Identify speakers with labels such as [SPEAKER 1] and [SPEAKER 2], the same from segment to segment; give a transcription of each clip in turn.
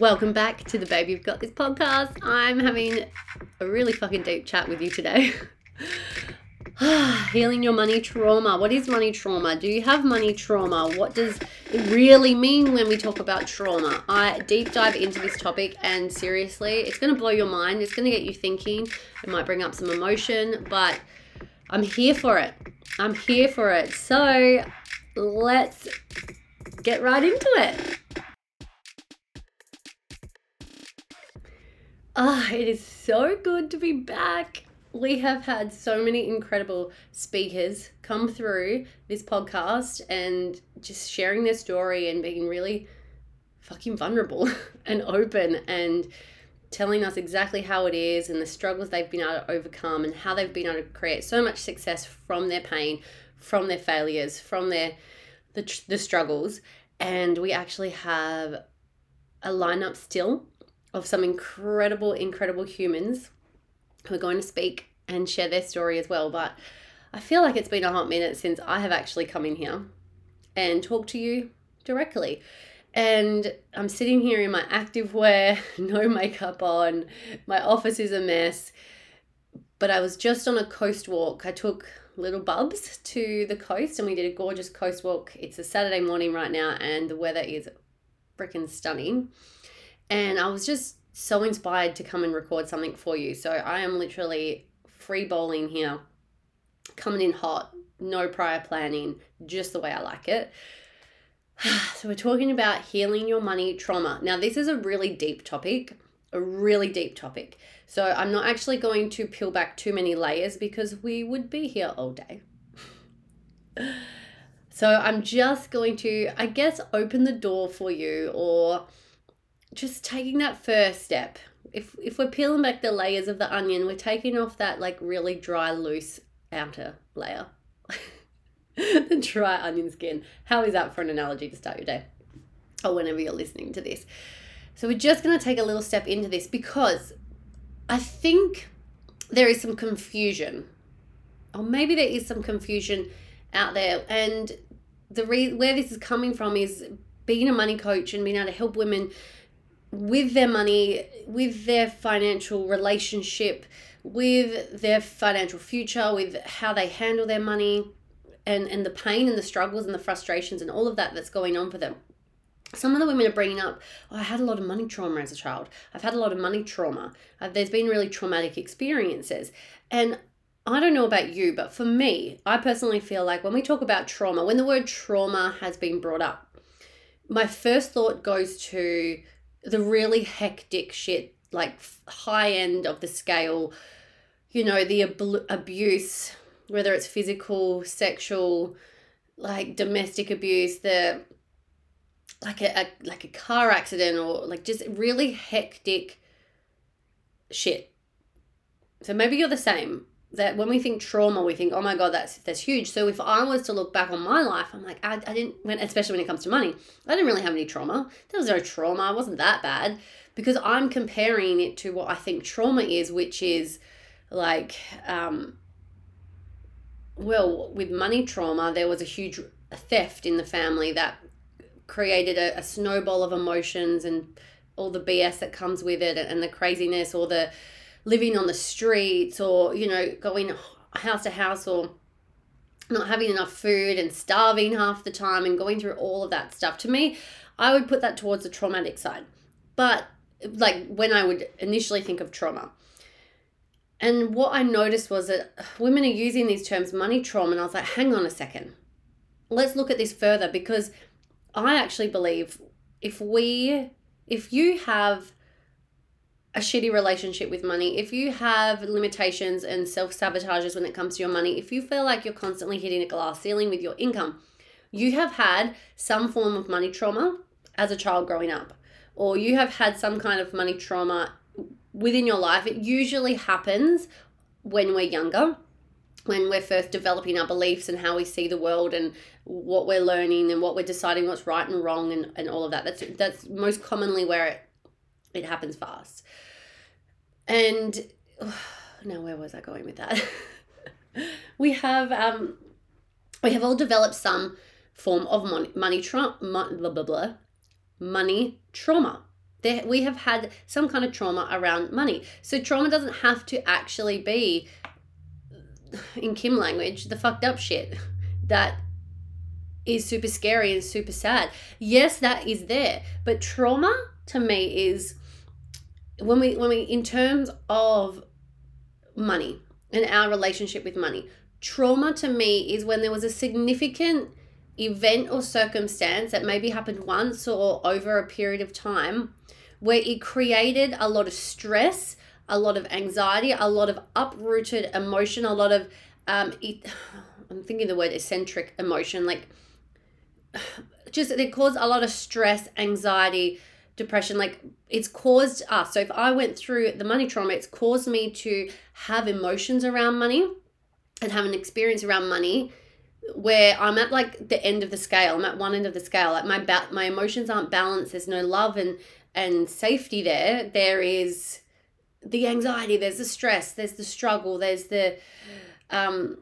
[SPEAKER 1] Welcome back to the Baby You've Got This podcast. I'm having a really fucking deep chat with you today. Healing your money trauma. What is money trauma? Do you have money trauma? What does it really mean when we talk about trauma? I deep dive into this topic, and seriously, it's going to blow your mind. It's going to get you thinking. It might bring up some emotion, but I'm here for it. I'm here for it. So let's get right into it. Ah, it is so good to be back. We have had so many incredible speakers come through this podcast and just sharing their story and being really fucking vulnerable and open and telling us exactly how it is and the struggles they've been able to overcome and how they've been able to create so much success from their pain, from their failures, from their the, the struggles. And we actually have a lineup still of some incredible, incredible humans who are going to speak and share their story as well. But I feel like it's been a hot minute since I have actually come in here and talked to you directly. And I'm sitting here in my active wear, no makeup on. My office is a mess. But I was just on a coast walk. I took little bubs to the coast and we did a gorgeous coast walk. It's a Saturday morning right now and the weather is freaking stunning. And I was just so inspired to come and record something for you. So I am literally free bowling here, coming in hot, no prior planning, just the way I like it. So we're talking about healing your money trauma. Now, this is a really deep topic, a really deep topic. So I'm not actually going to peel back too many layers because we would be here all day. So I'm just going to, I guess, open the door for you or just taking that first step. If if we're peeling back the layers of the onion, we're taking off that like really dry, loose outer layer. the dry onion skin. How is that for an analogy to start your day? Or whenever you're listening to this. So we're just to take a little step into this because I think there is some confusion. Or maybe there is some confusion out there and the re- where this is coming from is being a money coach and being able to help women with their money, with their financial relationship, with their financial future, with how they handle their money, and, and the pain and the struggles and the frustrations and all of that that's going on for them. Some of the women are bringing up, oh, I had a lot of money trauma as a child. I've had a lot of money trauma. Uh, there's been really traumatic experiences. And I don't know about you, but for me, I personally feel like when we talk about trauma, when the word trauma has been brought up, my first thought goes to the really hectic shit, like high end of the scale, you know, the ab- abuse, whether it's physical, sexual, like domestic abuse, the like a, a like a car accident or like just really hectic shit. So maybe you're the same that when we think trauma, we think, oh my God, that's that's huge. So if I was to look back on my life, I'm like, I, I didn't, when, especially when it comes to money, I didn't really have any trauma. There was no trauma. I wasn't that bad because I'm comparing it to what I think trauma is, which is like, um, well, with money trauma, there was a huge theft in the family that created a, a snowball of emotions and all the BS that comes with it and the craziness or the living on the streets or, you know, going house to house or not having enough food and starving half the time and going through all of that stuff. To me, I would put that towards the traumatic side. But like when I would initially think of trauma. And what I noticed was that women are using these terms money trauma, and I was like, hang on a second. Let's look at this further because I actually believe if we, if you have a shitty relationship with money, if you have limitations and self sabotages when it comes to your money, if you feel like you're constantly hitting a glass ceiling with your income, you have had some form of money trauma as a child growing up, or you have had some kind of money trauma within your life. It usually happens when we're younger, when we're first developing our beliefs and how we see the world and what we're learning and what we're deciding what's right and wrong and, and all of that. That's that's most commonly where it it happens fast. And oh, now where was I going with that? we have um we have all developed some form of money, money trauma blah blah blah money trauma There, we have had some kind of trauma around money. So trauma doesn't have to actually be, in Kim language, the fucked up shit that is super scary and super sad. Yes, that is there, but trauma to me is when we when we in terms of money and our relationship with money. Trauma to me is when there was a significant event or circumstance that maybe happened once or over a period of time where it created a lot of stress, a lot of anxiety, a lot of uprooted emotion, a lot of um it, I'm thinking the word eccentric emotion like just it caused a lot of stress, anxiety, depression. Like it's caused us. So if I went through the money trauma, it's caused me to have emotions around money and have an experience around money where I'm at like the end of the scale. I'm at one end of the scale. Like my ba- my emotions aren't balanced. There's no love and and safety there. There is the anxiety. There's the stress. There's the struggle. There's the um,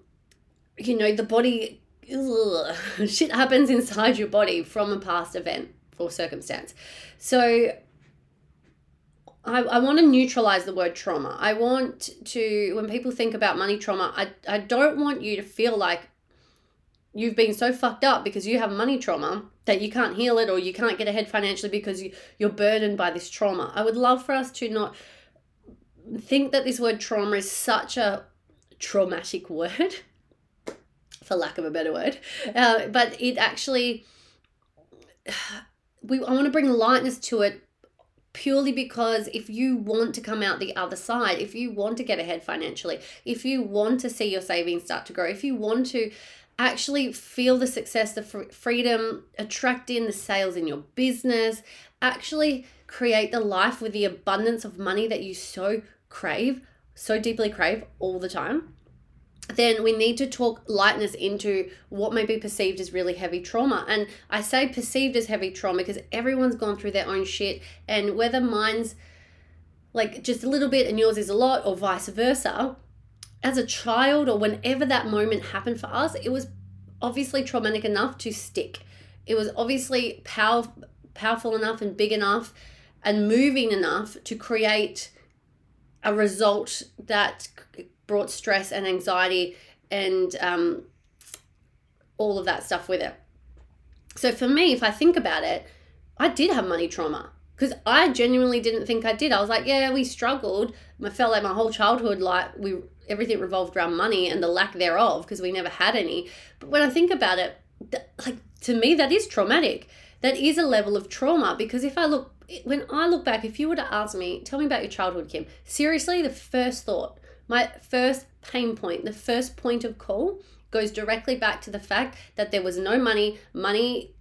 [SPEAKER 1] you know, the body ugh, shit happens inside your body from a past event or circumstance. So I, I want to neutralize the word trauma. I want to, when people think about money trauma, I, I don't want you to feel like you've been so fucked up because you have money trauma that you can't heal it or you can't get ahead financially because you, you're burdened by this trauma. I would love for us to not think that this word trauma is such a traumatic word for lack of a better word. Uh, but it actually, we I want to bring lightness to it purely because if you want to come out the other side, if you want to get ahead financially, if you want to see your savings start to grow, if you want to actually feel the success, the freedom, attract in the sales in your business, actually create the life with the abundance of money that you so crave, so deeply crave all the time then we need to talk lightness into what may be perceived as really heavy trauma. And I say perceived as heavy trauma because everyone's gone through their own shit, and whether mine's like just a little bit and yours is a lot, or vice versa, as a child or whenever that moment happened for us, it was obviously traumatic enough to stick. It was obviously power, powerful enough and big enough and moving enough to create a result that brought stress and anxiety and um, all of that stuff with it. So for me, if I think about it, I did have money trauma because I genuinely didn't think I did. I was like, yeah, we struggled. I felt like my whole childhood, like we everything revolved around money and the lack thereof because we never had any. But when I think about it, like to me, that is traumatic. That is a level of trauma because if I look, when I look back, if you were to ask me, tell me about your childhood, Kim. Seriously, the first thought my first pain point, the first point of call, goes directly back to the fact that there was no money. Money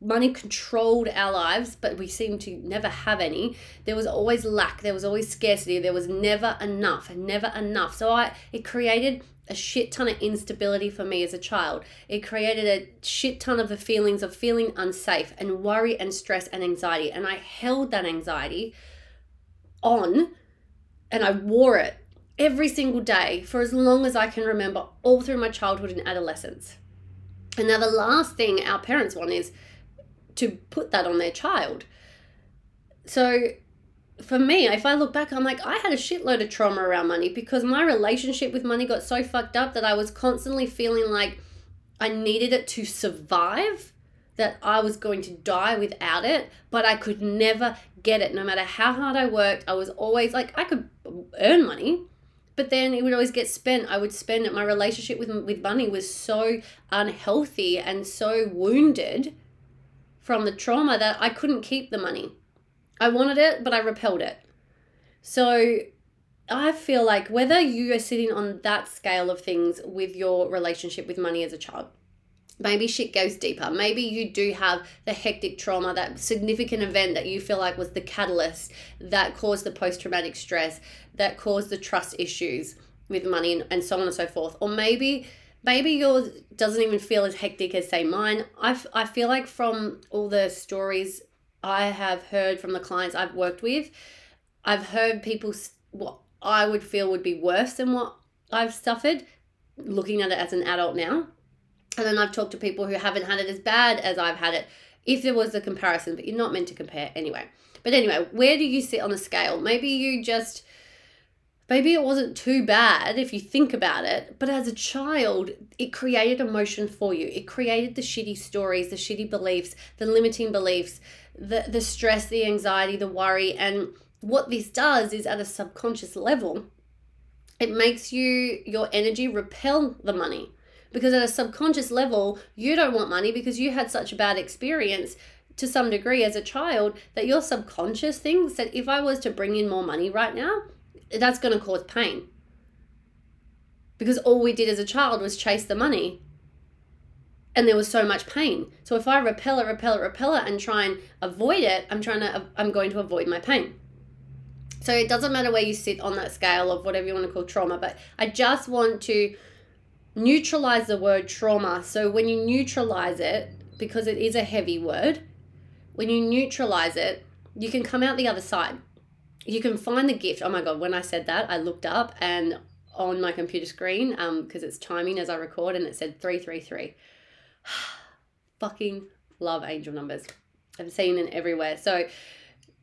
[SPEAKER 1] money controlled our lives, but we seem to never have any. There was always lack, there was always scarcity, there was never enough, never enough. So I it created a shit ton of instability for me as a child. It created a shit ton of the feelings of feeling unsafe and worry and stress and anxiety. And I held that anxiety on and I wore it every single day for as long as I can remember, all through my childhood and adolescence. And now, the last thing our parents want is to put that on their child. So, for me, if I look back, I'm like, I had a shitload of trauma around money because my relationship with money got so fucked up that I was constantly feeling like I needed it to survive, that I was going to die without it, but I could never get it. No matter how hard I worked, I was always like, I could earn money, but then it would always get spent. I would spend it. My relationship with with money was so unhealthy and so wounded from the trauma that I couldn't keep the money. I wanted it, but I repelled it. So I feel like whether you are sitting on that scale of things with your relationship with money as a child, maybe shit goes deeper. Maybe you do have the hectic trauma, that significant event that you feel like was the catalyst that caused the post traumatic stress, that caused the trust issues with money and, so on and so forth. Or maybe maybe yours doesn't even feel as hectic as say mine. I, I feel like from all the stories I have heard from the clients I've worked with, I've heard people what I would feel would be worse than what I've suffered looking at it as an adult now and then I've talked to people who haven't had it as bad as I've had it if there was a comparison, but you're not meant to compare anyway. But anyway, where do you sit on the scale? Maybe you just maybe it wasn't too bad if you think about it, but as a child, it created emotion for you. It created the shitty stories, the shitty beliefs, the limiting beliefs, the, the stress, the anxiety, the worry. And what this does is at a subconscious level, it makes you, your energy repel the money. Because at a subconscious level, you don't want money because you had such a bad experience to some degree as a child that your subconscious thinks that if I was to bring in more money right now, that's going to cause pain. Because all we did as a child was chase the money. And there was so much pain. So if I repel it, repel it, repel it, and try and avoid it, I'm trying to, I'm going to avoid my pain. So it doesn't matter where you sit on that scale of whatever you want to call trauma, but I just want to neutralize the word trauma. So when you neutralize it, because it is a heavy word, when you neutralize it, you can come out the other side you can find the gift. Oh my God, when I said that, I looked up and on my computer screen, because um, it's timing as I record, and it said 333. Fucking love angel numbers. I've seen it everywhere. So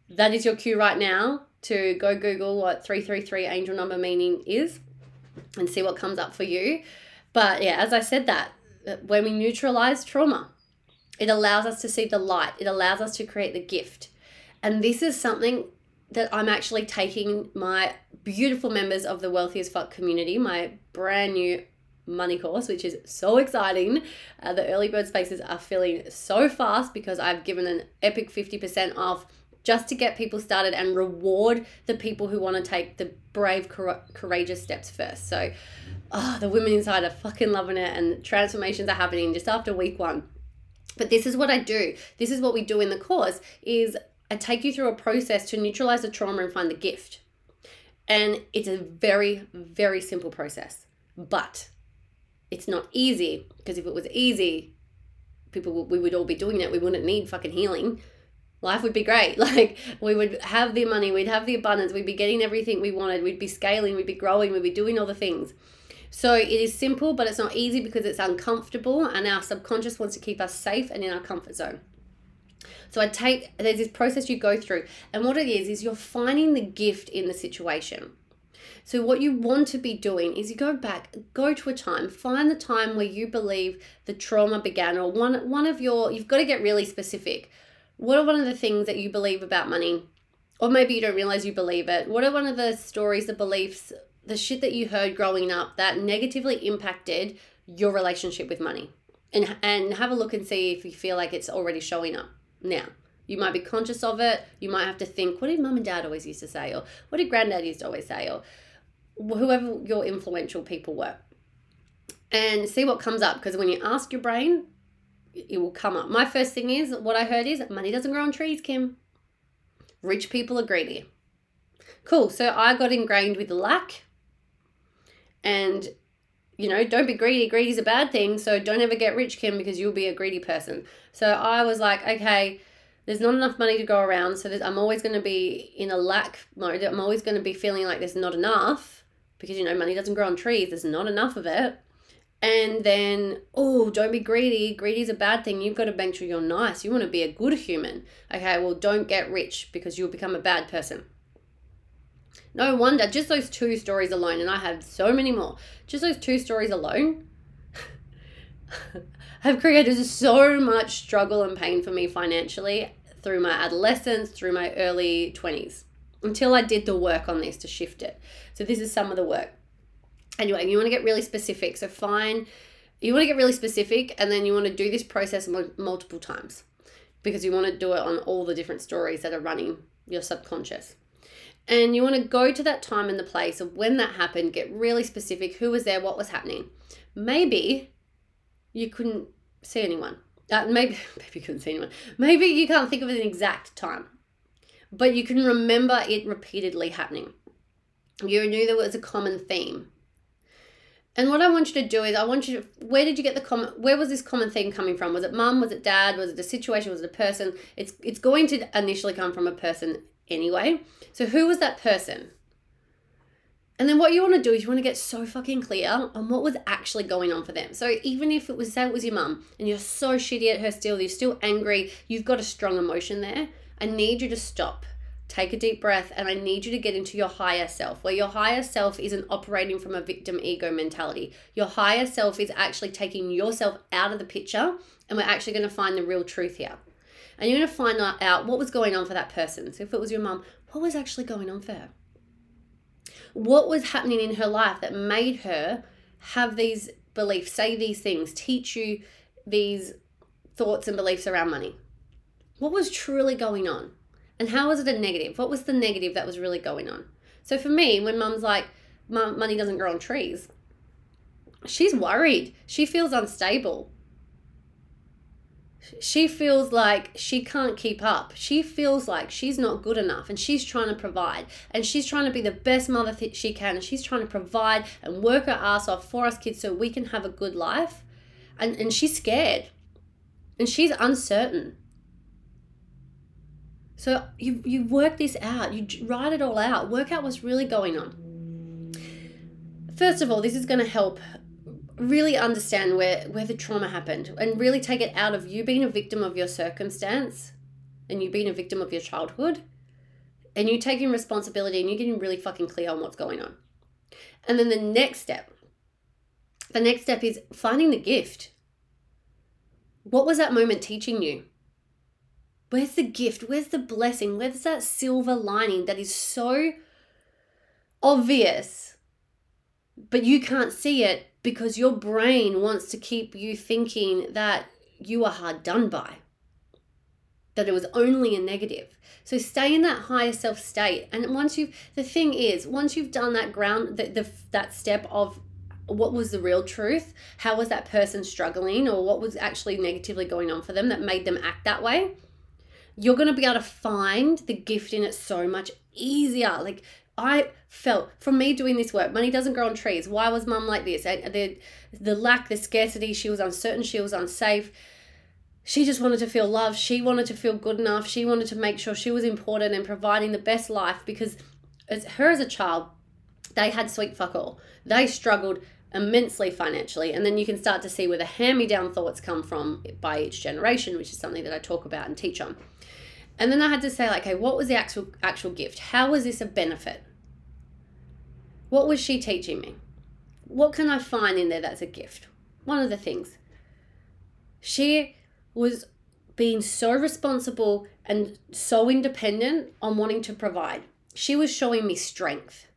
[SPEAKER 1] that is your cue right now to go Google what 333 angel number meaning is and see what comes up for you. But yeah, as I said that, when we neutralize trauma, it allows us to see the light, it allows us to create the gift. And this is something that I'm actually taking my beautiful members of the Wealthy as Fuck community, my brand new money course, which is so exciting. Uh, the early bird spaces are filling so fast because I've given an epic 50% off just to get people started and reward the people who want to take the brave, courageous steps first. So, oh, the women inside are fucking loving it, and transformations are happening just after week one. But this is what I do. This is what we do in the course is I take you through a process to neutralize the trauma and find the gift. And it's a very, very simple process. But it's not easy because if it was easy, people we would all be doing it. We wouldn't need fucking healing. Life would be great. Like we would have the money, we'd have the abundance, we'd be getting everything we wanted, we'd be scaling, we'd be growing, we'd be doing all the things. So it is simple, but it's not easy because it's uncomfortable and our subconscious wants to keep us safe and in our comfort zone. So I take, there's this process you go through. And what it is, is you're finding the gift in the situation. So, what you want to be doing is you go back, go to a time, find the time where you believe the trauma began, or one, one of your, you've got to get really specific. What are one of the things that you believe about money? Or maybe you don't realize you believe it. What are one of the stories, the beliefs, the shit that you heard growing up that negatively impacted your relationship with money? And, and have a look and see if you feel like it's already showing up. Now, you might be conscious of it. You might have to think, what did mum and dad always used to say? Or what did granddad used to always say? Or whoever your influential people were. And see what comes up. Because when you ask your brain, it will come up. My first thing is, what I heard is, money doesn't grow on trees, Kim. Rich people are greedy. Cool. So I got ingrained with lack. And you know, don't be greedy. Greedy is a bad thing. So don't ever get rich, Kim, because you'll be a greedy person. So I was like, okay, there's not enough money to go around. So I'm always going to be in a lack mode. I'm always going to be feeling like there's not enough because, you know, money doesn't grow on trees. There's not enough of it. And then, oh, don't be greedy. Greedy is a bad thing. You've got to make sure you're nice. You want to be a good human. Okay, well, don't get rich because you'll become a bad person. No wonder, just those two stories alone, and I have so many more, just those two stories alone have created so much struggle and pain for me financially through my adolescence, through my early 20s, until I did the work on this to shift it. So, this is some of the work. Anyway, you want to get really specific. So, fine, you want to get really specific, and then you want to do this process multiple times because you want to do it on all the different stories that are running your subconscious. And you want to go to that time and the place of when that happened, get really specific who was there, what was happening. Maybe you couldn't see anyone. Uh, maybe, maybe you couldn't see anyone. Maybe you can't think of an exact time, but you can remember it repeatedly happening. You knew there was a common theme. And what I want you to do is, I want you to, where did you get the common, where was this common theme coming from? Was it mum? Was it dad? Was it a situation? Was it a person? It's, it's going to initially come from a person anyway. So, who was that person? And then what you want to do is you want to get so fucking clear on what was actually going on for them. So even if it was, say it was your mum, and you're so shitty at her still, you're still angry, you've got a strong emotion there, I need you to stop. Take a deep breath, and I need you to get into your higher self, where your higher self isn't operating from a victim ego mentality. Your higher self is actually taking yourself out of the picture, and we're actually going to find the real truth here. And you're going to find out what was going on for that person. So if it was your mum, what was actually going on for her? what was happening in her life that made her have these beliefs, say these things, teach you these thoughts and beliefs around money? What was truly going on? And how was it a negative? What was the negative that was really going on? So for me, when mum's like, money doesn't grow on trees, she's worried. She feels unstable she feels like she can't keep up. She feels like she's not good enough and she's trying to provide and she's trying to be the best mother she can and she's trying to provide and work her ass off for us kids so we can have a good life. And, and she's scared and she's uncertain. So you, you work this out, you write it all out, work out what's really going on. First of all, this is going to help really understand where where the trauma happened and really take it out of you being a victim of your circumstance and you being a victim of your childhood and you taking responsibility and you're getting really fucking clear on what's going on. And then the next step, the next step is finding the gift. What was that moment teaching you? Where's the gift? Where's the blessing? Where's that silver lining that is so obvious, but you can't see it because your brain wants to keep you thinking that you are hard done by, that it was only a negative. So stay in that higher self state. And once you've, the thing is, once you've done that ground, the, the, that step of what was the real truth, how was that person struggling, or what was actually negatively going on for them that made them act that way, you're going to be able to find the gift in it so much easier. Like I felt from me doing this work, money doesn't grow on trees. Why was mum like this? The, the lack, the scarcity, she was uncertain, she was unsafe. She just wanted to feel loved. She wanted to feel good enough. She wanted to make sure she was important and providing the best life because as her as a child, they had sweet fuck all. They struggled immensely financially. And then you can start to see where the hand me down thoughts come from by each generation, which is something that I talk about and teach on. And then I had to say, like, okay, what was the actual actual gift? How was this a benefit? What was she teaching me? What can I find in there that's a gift? One of the things. She was being so responsible and so independent on wanting to provide. She was showing me strength.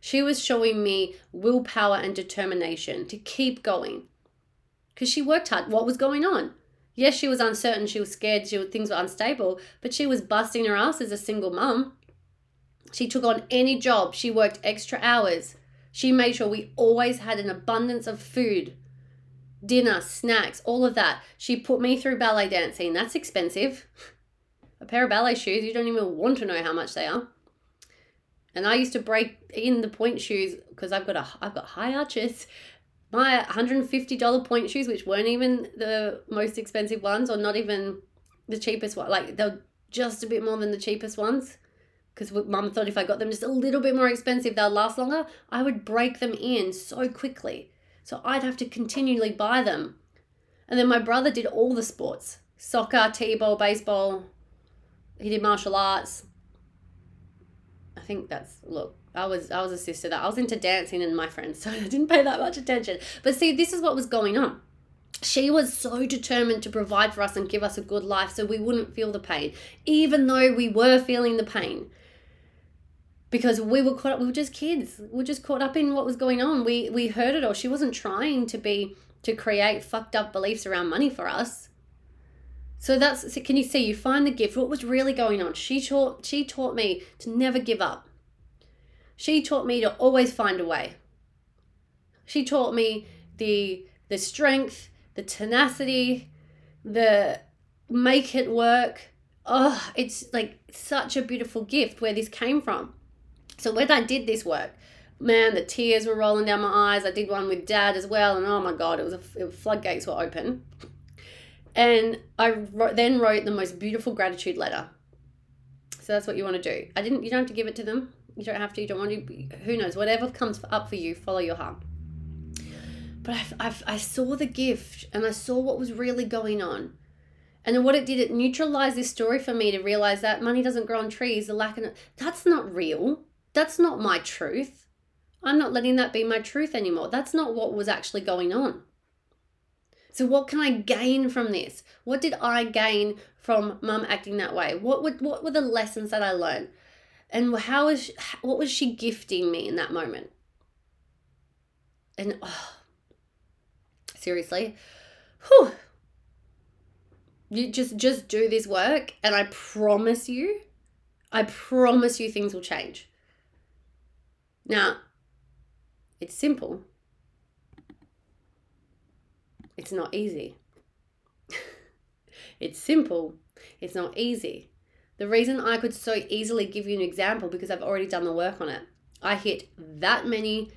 [SPEAKER 1] She was showing me willpower and determination to keep going. Because she worked hard. What was going on? Yes, she was uncertain, she was scared, she things were unstable, but she was busting her ass as a single mum. She took on any job, she worked extra hours. She made sure we always had an abundance of food, dinner, snacks, all of that. She put me through ballet dancing. That's expensive. A pair of ballet shoes, you don't even want to know how much they are. And I used to break in the pointe shoes because I've got a I've got high arches my $150 pointe shoes, which weren't even the most expensive ones or not even the cheapest one, like they're just a bit more than the cheapest ones. Because mum thought if I got them just a little bit more expensive, they'll last longer. I would break them in so quickly. So I'd have to continually buy them. And then my brother did all the sports soccer, t ball, baseball. He did martial arts. I think that's, look, I was I was a sister that I was into dancing and my friends, so I didn't pay that much attention. But see, this is what was going on. She was so determined to provide for us and give us a good life so we wouldn't feel the pain, even though we were feeling the pain. Because we were caught up, we were just kids. We were just caught up in what was going on. We we heard it all. She wasn't trying to be to create fucked up beliefs around money for us. So that's so can you see you find the gift? What was really going on? She taught she taught me to never give up she taught me to always find a way. She taught me the the strength, the tenacity, the make it work. Oh, it's like such a beautiful gift where this came from. So when I did this work, man, the tears were rolling down my eyes. I did one with dad as well, and oh my god, it was a it, floodgates were open. And I wrote, then wrote the most beautiful gratitude letter. So that's what you want to do. I didn't. You don't have to give it to them You don't have to. You don't want to. Who knows? Whatever comes up for you, follow your heart. But I, I, I saw the gift and I saw what was really going on. And what it did, it neutralized this story for me to realize that money doesn't grow on trees, the lack of that's not real. That's not my truth. I'm not letting that be my truth anymore. That's not what was actually going on. So, what can I gain from this? What did I gain from mum acting that way? What would what were the lessons that I learned? And how is what was she gifting me in that moment? And oh, seriously, whew, you just just do this work, and I promise you, I promise you, things will change. Now, it's simple. It's not easy. it's simple. It's not easy. The reason I could so easily give you an example because I've already done the work on it. I hit that many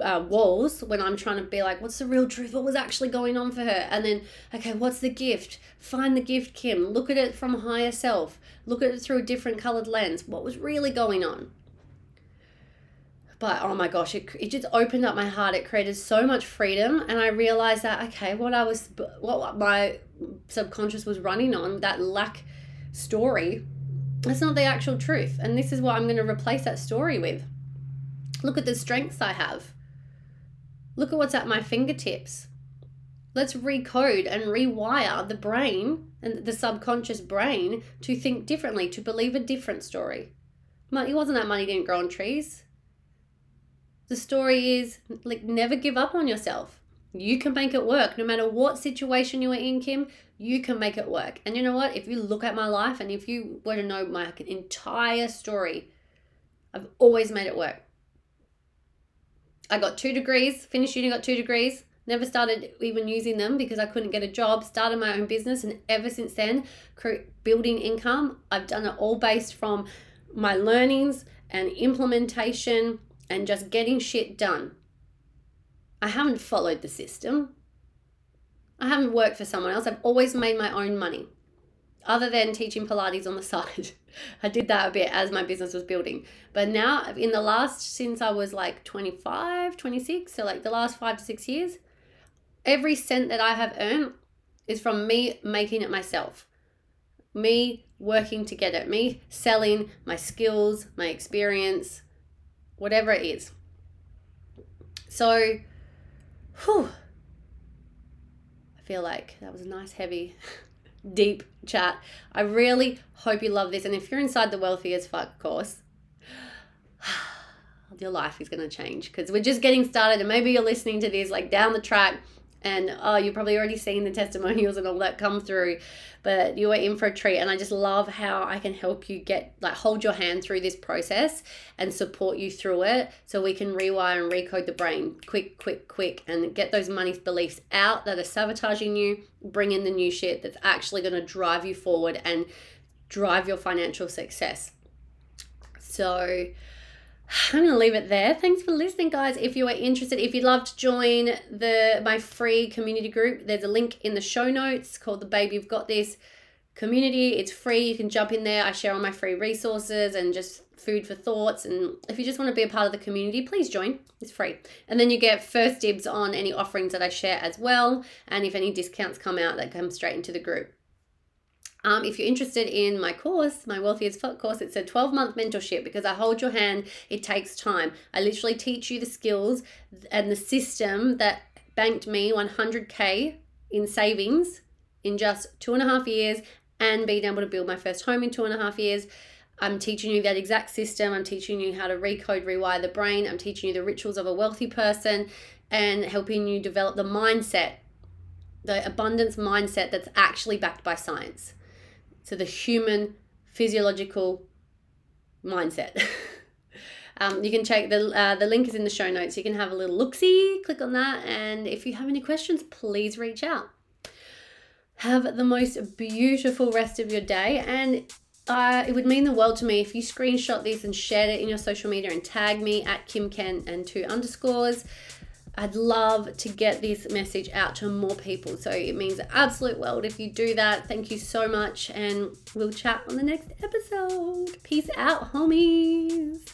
[SPEAKER 1] uh, walls when I'm trying to be like, what's the real truth? What was actually going on for her? And then, okay, what's the gift? Find the gift, Kim. Look at it from higher self. Look at it through a different colored lens. What was really going on? But oh my gosh it, it just opened up my heart. It created so much freedom. And i realized that okay what i was what my subconscious was running on that lack story that's not the actual truth. And this is what i'm going to replace that story with. Look at the strengths i have. Look at what's at my fingertips. Let's recode and rewire the brain and the subconscious brain to think differently to believe a different story. It wasn't that money didn't grow on trees the story is like never give up on yourself. You can make it work no matter what situation you are in, Kim. You can make it work. And you know what? If you look at my life and if you were to know my entire story, I've always made it work. I got two degrees, finished uni, got two degrees, never started even using them because I couldn't get a job, started my own business, and ever since then, building income. I've done it all based from my learnings and implementation and just getting shit done. I haven't followed the system. I haven't worked for someone else. I've always made my own money, other than teaching Pilates on the side. I did that a bit as my business was building. But now, in the last, since I was like 25, 26, so like the last five to six years, every cent that I have earned is from me making it myself. Me working to get it, me selling my skills, my experience, whatever it is. So, whew, I feel like that was a nice, heavy, deep chat. I really hope you love this. And if you're inside the wealthy as fuck course, your life is going to change because we're just getting started. And maybe you're listening to this like down the track and oh you've probably already seen the testimonials and all that come through but you are in for a treat. And i just love how i can help you get like hold your hand through this process and support you through it so we can rewire and recode the brain quick quick quick and get those money beliefs out that are sabotaging you bring in the new shit that's actually going to drive you forward and drive your financial success. So I'm going to leave it there. Thanks for listening, guys. If you are interested, if you'd love to join the my free community group, there's a link in the show notes called the Baby You've Got This community. It's free. You can jump in there. I share all my free resources and just food for thoughts. And if you just want to be a part of the community, please join. It's free. And then you get first dibs on any offerings that I share as well. And if any discounts come out, that come straight into the group. Um, if you're interested in my course, my Wealthy as Fuck course, it's a 12 month mentorship because I hold your hand. It takes time. I literally teach you the skills and the system that banked me 100K in savings in just two and a half years and being able to build my first home in two and a half years. I'm teaching you that exact system. I'm teaching you how to recode, rewire the brain. I'm teaching you the rituals of a wealthy person and helping you develop the mindset, the abundance mindset that's actually backed by science. So the human physiological mindset. um, you can check the uh, the link is in the show notes. You can have a little look see, click on that, and if you have any questions, please reach out. Have the most beautiful rest of your day, and uh, it would mean the world to me if you screenshot this and shared it in your social media and tag me at Kim Ken and two underscores. I'd love to get this message out to more people. So it means absolute world if you do that. Thank you so much, and we'll chat on the next episode. Peace out, homies.